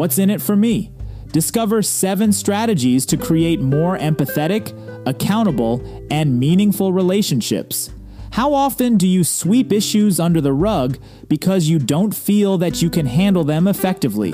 What's in it for me? Discover seven strategies to create more empathetic, accountable, and meaningful relationships. How often do you sweep issues under the rug because you don't feel that you can handle them effectively?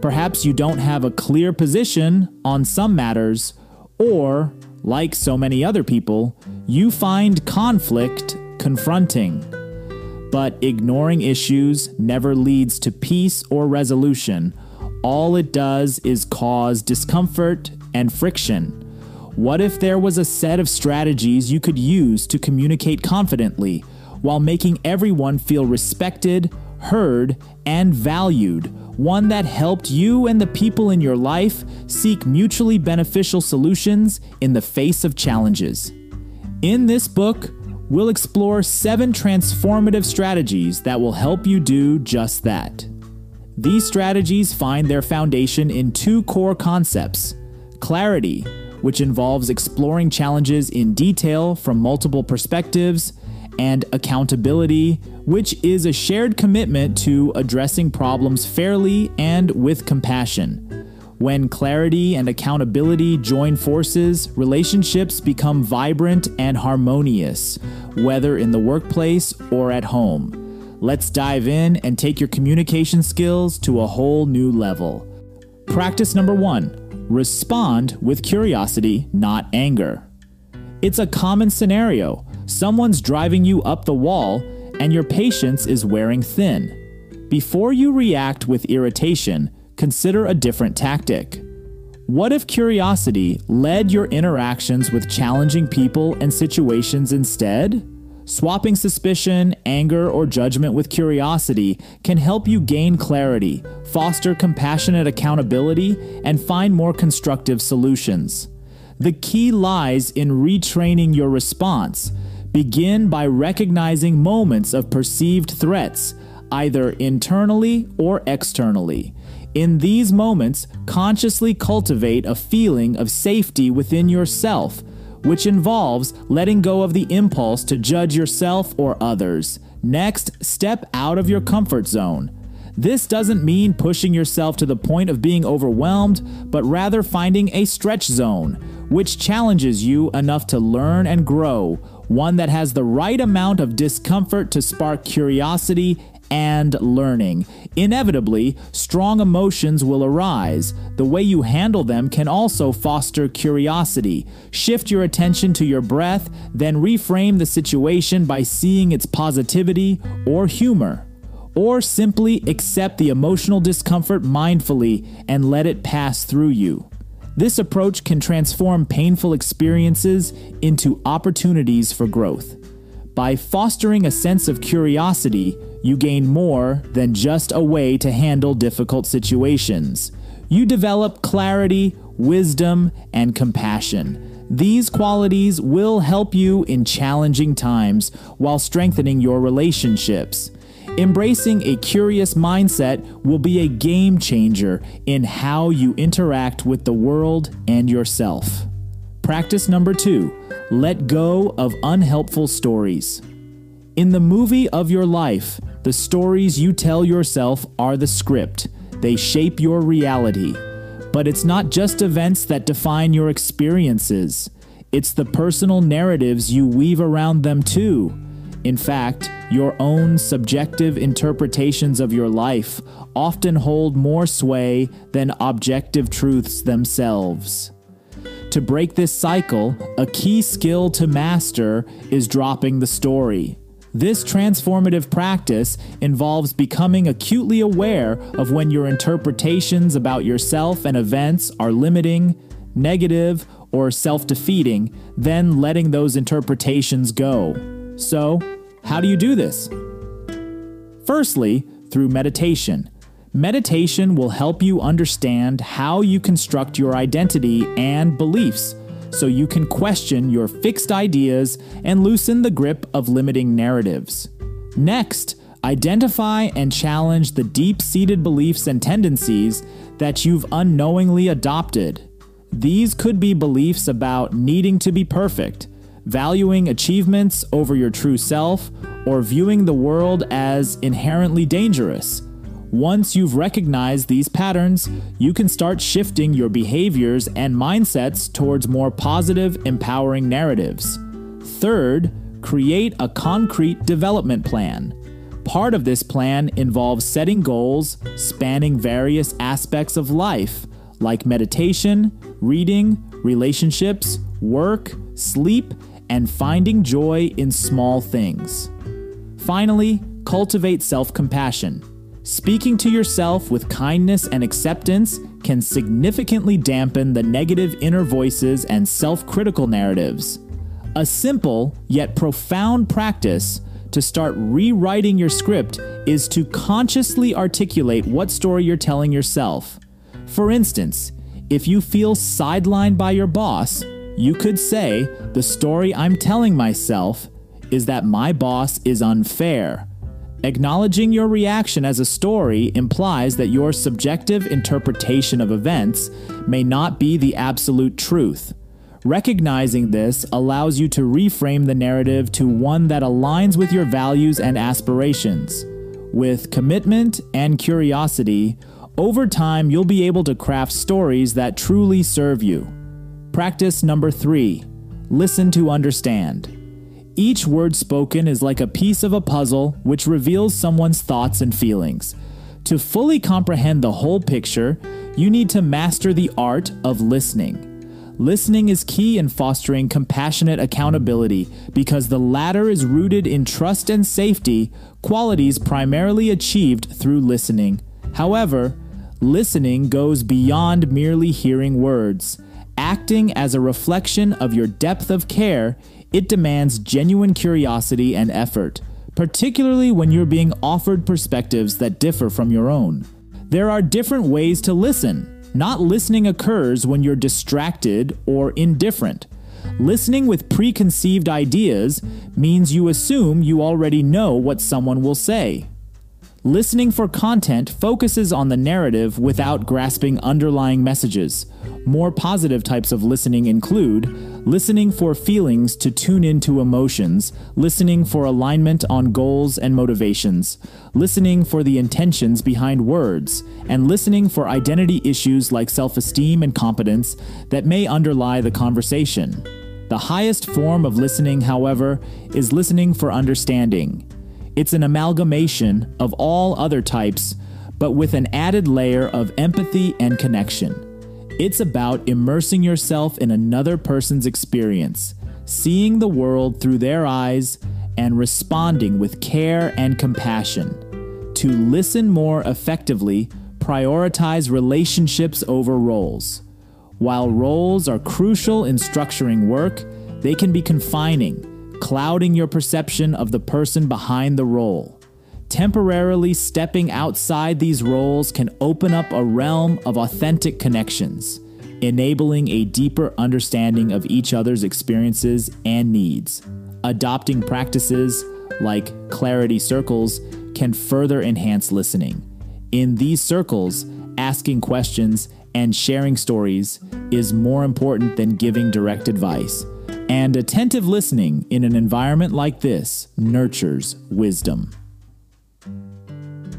Perhaps you don't have a clear position on some matters, or, like so many other people, you find conflict confronting. But ignoring issues never leads to peace or resolution. All it does is cause discomfort and friction. What if there was a set of strategies you could use to communicate confidently while making everyone feel respected, heard, and valued? One that helped you and the people in your life seek mutually beneficial solutions in the face of challenges. In this book, we'll explore seven transformative strategies that will help you do just that. These strategies find their foundation in two core concepts clarity, which involves exploring challenges in detail from multiple perspectives, and accountability, which is a shared commitment to addressing problems fairly and with compassion. When clarity and accountability join forces, relationships become vibrant and harmonious, whether in the workplace or at home. Let's dive in and take your communication skills to a whole new level. Practice number one respond with curiosity, not anger. It's a common scenario. Someone's driving you up the wall, and your patience is wearing thin. Before you react with irritation, consider a different tactic. What if curiosity led your interactions with challenging people and situations instead? Swapping suspicion, anger, or judgment with curiosity can help you gain clarity, foster compassionate accountability, and find more constructive solutions. The key lies in retraining your response. Begin by recognizing moments of perceived threats, either internally or externally. In these moments, consciously cultivate a feeling of safety within yourself which involves letting go of the impulse to judge yourself or others. Next, step out of your comfort zone. This doesn't mean pushing yourself to the point of being overwhelmed, but rather finding a stretch zone, which challenges you enough to learn and grow, one that has the right amount of discomfort to spark curiosity and learning. Inevitably, strong emotions will arise. The way you handle them can also foster curiosity. Shift your attention to your breath, then reframe the situation by seeing its positivity or humor. Or simply accept the emotional discomfort mindfully and let it pass through you. This approach can transform painful experiences into opportunities for growth. By fostering a sense of curiosity, you gain more than just a way to handle difficult situations. You develop clarity, wisdom, and compassion. These qualities will help you in challenging times while strengthening your relationships. Embracing a curious mindset will be a game changer in how you interact with the world and yourself. Practice number two let go of unhelpful stories. In the movie of your life, the stories you tell yourself are the script. They shape your reality. But it's not just events that define your experiences, it's the personal narratives you weave around them too. In fact, your own subjective interpretations of your life often hold more sway than objective truths themselves. To break this cycle, a key skill to master is dropping the story. This transformative practice involves becoming acutely aware of when your interpretations about yourself and events are limiting, negative, or self defeating, then letting those interpretations go. So, how do you do this? Firstly, through meditation. Meditation will help you understand how you construct your identity and beliefs so you can question your fixed ideas and loosen the grip of limiting narratives. Next, identify and challenge the deep seated beliefs and tendencies that you've unknowingly adopted. These could be beliefs about needing to be perfect, valuing achievements over your true self, or viewing the world as inherently dangerous. Once you've recognized these patterns, you can start shifting your behaviors and mindsets towards more positive, empowering narratives. Third, create a concrete development plan. Part of this plan involves setting goals spanning various aspects of life, like meditation, reading, relationships, work, sleep, and finding joy in small things. Finally, cultivate self compassion. Speaking to yourself with kindness and acceptance can significantly dampen the negative inner voices and self critical narratives. A simple yet profound practice to start rewriting your script is to consciously articulate what story you're telling yourself. For instance, if you feel sidelined by your boss, you could say, The story I'm telling myself is that my boss is unfair Acknowledging your reaction as a story implies that your subjective interpretation of events may not be the absolute truth. Recognizing this allows you to reframe the narrative to one that aligns with your values and aspirations. With commitment and curiosity, over time you'll be able to craft stories that truly serve you. Practice number three listen to understand. Each word spoken is like a piece of a puzzle which reveals someone's thoughts and feelings. To fully comprehend the whole picture, you need to master the art of listening. Listening is key in fostering compassionate accountability because the latter is rooted in trust and safety, qualities primarily achieved through listening. However, listening goes beyond merely hearing words. Acting as a reflection of your depth of care, it demands genuine curiosity and effort, particularly when you're being offered perspectives that differ from your own. There are different ways to listen. Not listening occurs when you're distracted or indifferent. Listening with preconceived ideas means you assume you already know what someone will say. Listening for content focuses on the narrative without grasping underlying messages. More positive types of listening include listening for feelings to tune into emotions, listening for alignment on goals and motivations, listening for the intentions behind words, and listening for identity issues like self esteem and competence that may underlie the conversation. The highest form of listening, however, is listening for understanding. It's an amalgamation of all other types, but with an added layer of empathy and connection. It's about immersing yourself in another person's experience, seeing the world through their eyes, and responding with care and compassion. To listen more effectively, prioritize relationships over roles. While roles are crucial in structuring work, they can be confining clouding your perception of the person behind the role. Temporarily stepping outside these roles can open up a realm of authentic connections, enabling a deeper understanding of each other's experiences and needs. Adopting practices like clarity circles can further enhance listening. In these circles, asking questions and sharing stories is more important than giving direct advice. And attentive listening in an environment like this nurtures wisdom.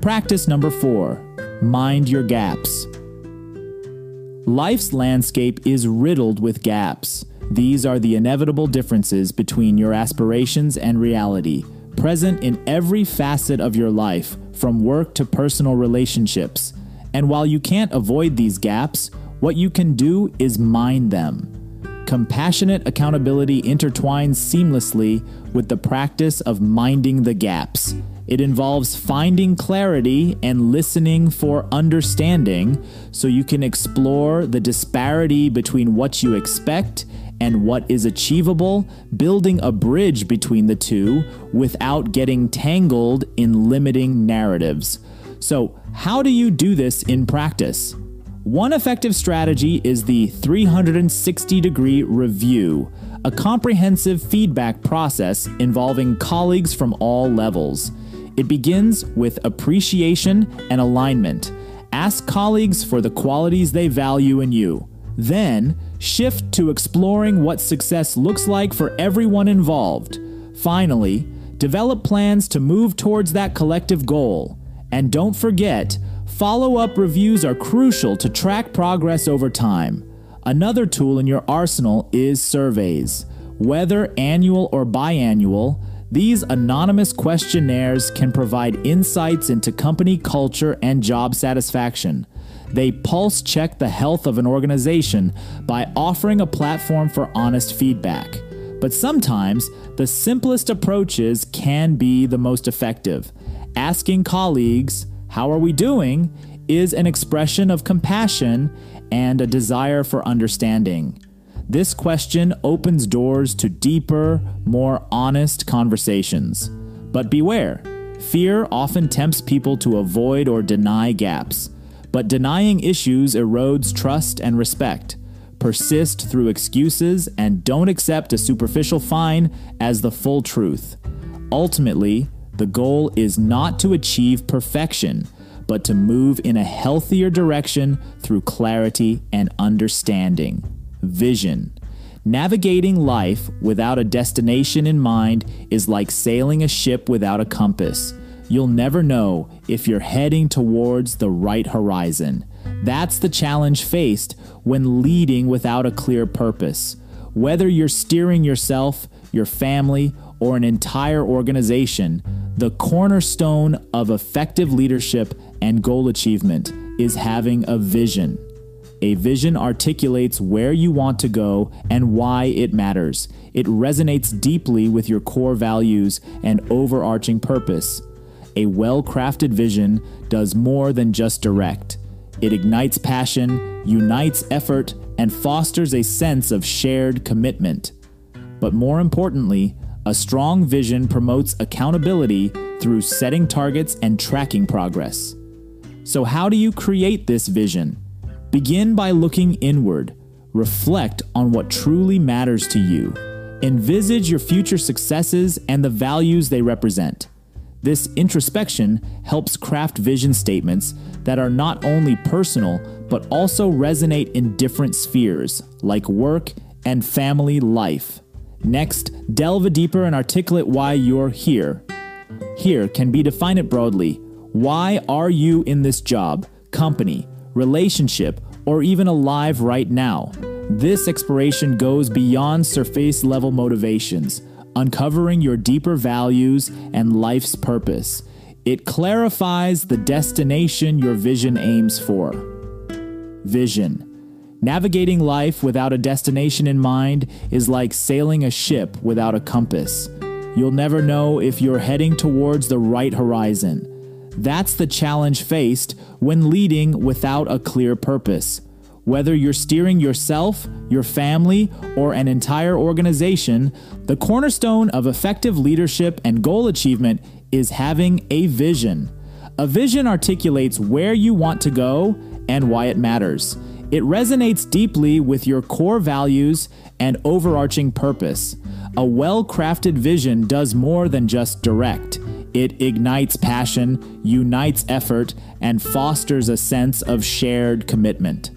Practice number four mind your gaps. Life's landscape is riddled with gaps. These are the inevitable differences between your aspirations and reality, present in every facet of your life, from work to personal relationships. And while you can't avoid these gaps, what you can do is mind them. Compassionate accountability intertwines seamlessly with the practice of minding the gaps. It involves finding clarity and listening for understanding so you can explore the disparity between what you expect and what is achievable, building a bridge between the two without getting tangled in limiting narratives. So, how do you do this in practice? One effective strategy is the 360 degree review, a comprehensive feedback process involving colleagues from all levels. It begins with appreciation and alignment. Ask colleagues for the qualities they value in you. Then, shift to exploring what success looks like for everyone involved. Finally, develop plans to move towards that collective goal. And don't forget, follow up reviews are crucial to track progress over time. Another tool in your arsenal is surveys. Whether annual or biannual, these anonymous questionnaires can provide insights into company culture and job satisfaction. They pulse check the health of an organization by offering a platform for honest feedback. But sometimes, the simplest approaches can be the most effective. Asking colleagues, How are we doing? is an expression of compassion and a desire for understanding. This question opens doors to deeper, more honest conversations. But beware, fear often tempts people to avoid or deny gaps. But denying issues erodes trust and respect. Persist through excuses and don't accept a superficial fine as the full truth. Ultimately, the goal is not to achieve perfection, but to move in a healthier direction through clarity and understanding vision. Navigating life without a destination in mind is like sailing a ship without a compass. You'll never know if you're heading towards the right horizon. That's the challenge faced when leading without a clear purpose. Whether you're steering yourself, your family, or an entire organization, the cornerstone of effective leadership and goal achievement is having a vision. A vision articulates where you want to go and why it matters. It resonates deeply with your core values and overarching purpose. A well crafted vision does more than just direct. It ignites passion, unites effort, and fosters a sense of shared commitment. But more importantly, a strong vision promotes accountability through setting targets and tracking progress. So, how do you create this vision? Begin by looking inward. Reflect on what truly matters to you. Envisage your future successes and the values they represent. This introspection helps craft vision statements that are not only personal, but also resonate in different spheres, like work and family life. Next, delve deeper and articulate why you're here. Here can be defined broadly. Why are you in this job, company, relationship, or even alive right now. This exploration goes beyond surface level motivations, uncovering your deeper values and life's purpose. It clarifies the destination your vision aims for. Vision. Navigating life without a destination in mind is like sailing a ship without a compass. You'll never know if you're heading towards the right horizon. That's the challenge faced when leading without a clear purpose. Whether you're steering yourself, your family, or an entire organization, the cornerstone of effective leadership and goal achievement is having a vision. A vision articulates where you want to go and why it matters. It resonates deeply with your core values and overarching purpose. A well crafted vision does more than just direct. It ignites passion, unites effort, and fosters a sense of shared commitment.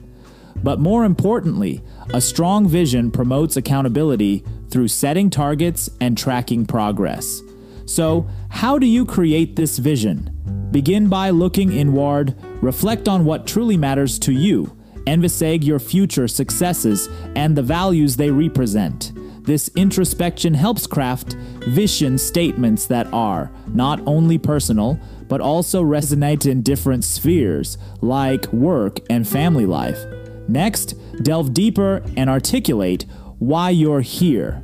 But more importantly, a strong vision promotes accountability through setting targets and tracking progress. So, how do you create this vision? Begin by looking inward, reflect on what truly matters to you, envisage your future successes and the values they represent. This introspection helps craft vision statements that are not only personal, but also resonate in different spheres, like work and family life. Next, delve deeper and articulate why you're here.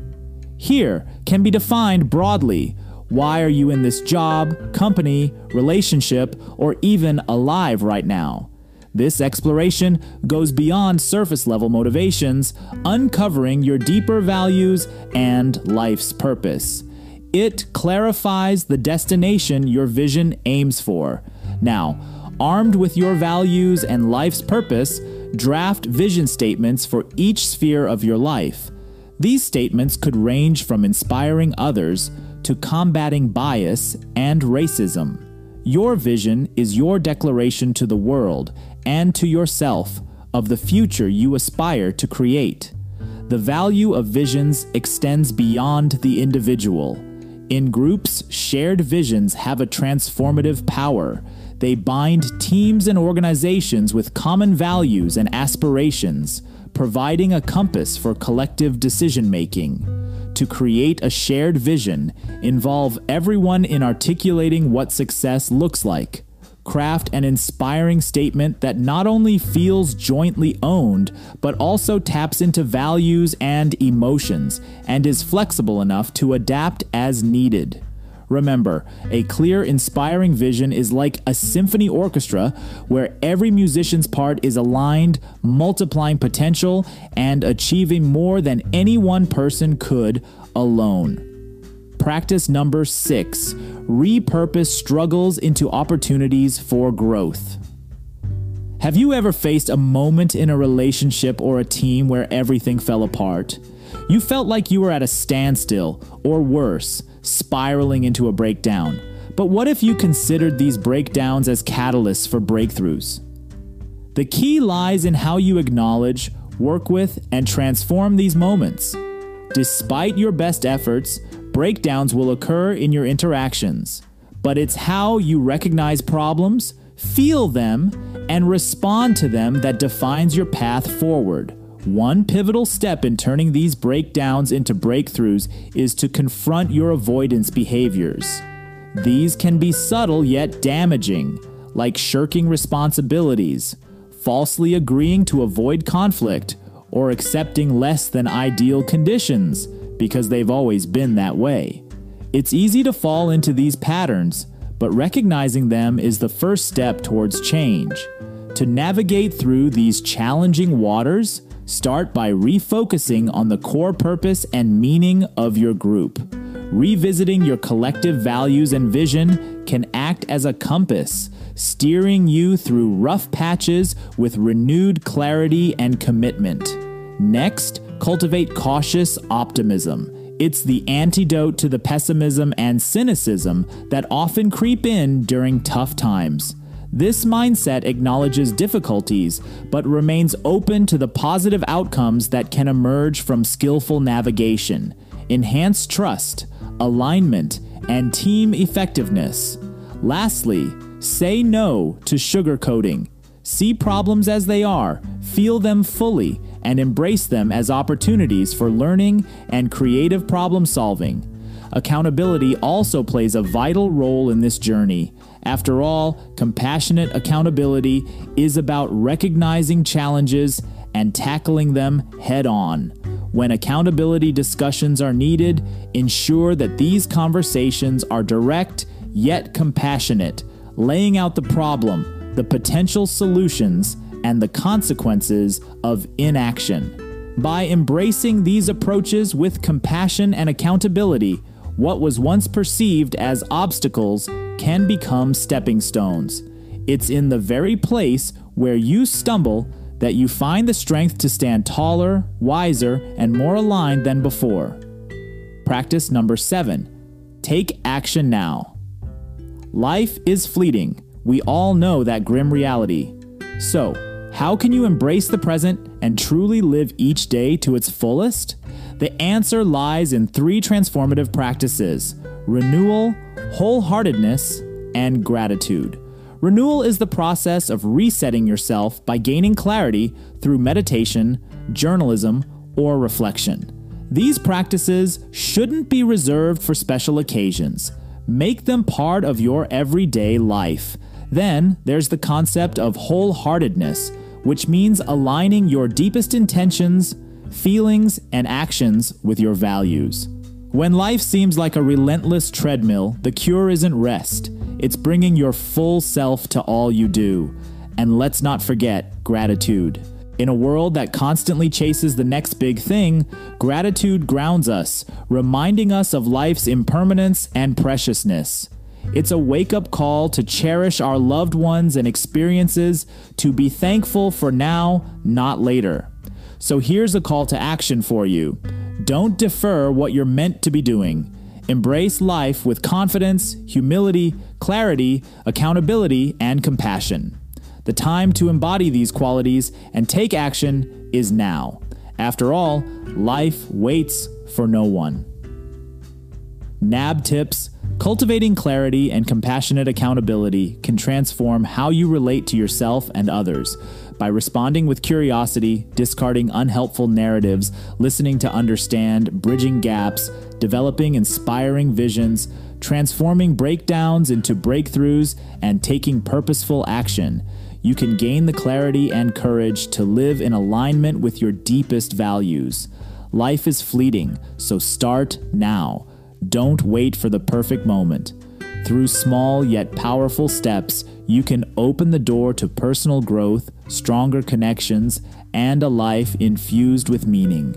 Here can be defined broadly. Why are you in this job, company, relationship, or even alive right now? This exploration goes beyond surface level motivations, uncovering your deeper values and life's purpose. It clarifies the destination your vision aims for. Now, armed with your values and life's purpose, draft vision statements for each sphere of your life. These statements could range from inspiring others to combating bias and racism. Your vision is your declaration to the world and to yourself of the future you aspire to create. The value of visions extends beyond the individual. In groups, shared visions have a transformative power. They bind teams and organizations with common values and aspirations, providing a compass for collective decision making. To create a shared vision, involve everyone in articulating what success looks like. Craft an inspiring statement that not only feels jointly owned, but also taps into values and emotions, and is flexible enough to adapt as needed. Remember, a clear, inspiring vision is like a symphony orchestra where every musician's part is aligned, multiplying potential, and achieving more than any one person could alone. Practice number six repurpose struggles into opportunities for growth. Have you ever faced a moment in a relationship or a team where everything fell apart? You felt like you were at a standstill, or worse, spiraling into a breakdown. But what if you considered these breakdowns as catalysts for breakthroughs? The key lies in how you acknowledge, work with, and transform these moments. Despite your best efforts, breakdowns will occur in your interactions. But it's how you recognize problems, feel them, and respond to them that defines your path forward. One pivotal step in turning these breakdowns into breakthroughs is to confront your avoidance behaviors. These can be subtle yet damaging, like shirking responsibilities, falsely agreeing to avoid conflict, or accepting less than ideal conditions because they've always been that way. It's easy to fall into these patterns, but recognizing them is the first step towards change. To navigate through these challenging waters, Start by refocusing on the core purpose and meaning of your group. Revisiting your collective values and vision can act as a compass, steering you through rough patches with renewed clarity and commitment. Next, cultivate cautious optimism. It's the antidote to the pessimism and cynicism that often creep in during tough times. This mindset acknowledges difficulties, but remains open to the positive outcomes that can emerge from skillful navigation, enhanced trust, alignment, and team effectiveness. Lastly, say no to sugarcoating. See problems as they are, feel them fully, and embrace them as opportunities for learning and creative problem solving. Accountability also plays a vital role in this journey. After all, compassionate accountability is about recognizing challenges and tackling them head on. When accountability discussions are needed, ensure that these conversations are direct yet compassionate, laying out the problem, the potential solutions, and the consequences of inaction. By embracing these approaches with compassion and accountability, what was once perceived as obstacles can become stepping stones. It's in the very place where you stumble that you find the strength to stand taller, wiser, and more aligned than before. Practice number seven take action now. Life is fleeting. We all know that grim reality. So, how can you embrace the present and truly live each day to its fullest? The answer lies in three transformative practices renewal, wholeheartedness, and gratitude. Renewal is the process of resetting yourself by gaining clarity through meditation, journalism, or reflection. These practices shouldn't be reserved for special occasions. Make them part of your everyday life. Then there's the concept of wholeheartedness, which means aligning your deepest intentions, feelings, and actions with your values. When life seems like a relentless treadmill, the cure isn't rest, it's bringing your full self to all you do. And let's not forget gratitude. In a world that constantly chases the next big thing, gratitude grounds us, reminding us of life's impermanence and preciousness. It's a wake up call to cherish our loved ones and experiences, to be thankful for now, not later. So here's a call to action for you don't defer what you're meant to be doing. Embrace life with confidence, humility, clarity, accountability, and compassion. The time to embody these qualities and take action is now. After all, life waits for no one. NAB tips Cultivating clarity and compassionate accountability can transform how you relate to yourself and others. By responding with curiosity, discarding unhelpful narratives, listening to understand, bridging gaps, developing inspiring visions, transforming breakdowns into breakthroughs, and taking purposeful action, you can gain the clarity and courage to live in alignment with your deepest values. Life is fleeting, so start now. Don't wait for the perfect moment. Through small yet powerful steps, you can open the door to personal growth, stronger connections, and a life infused with meaning.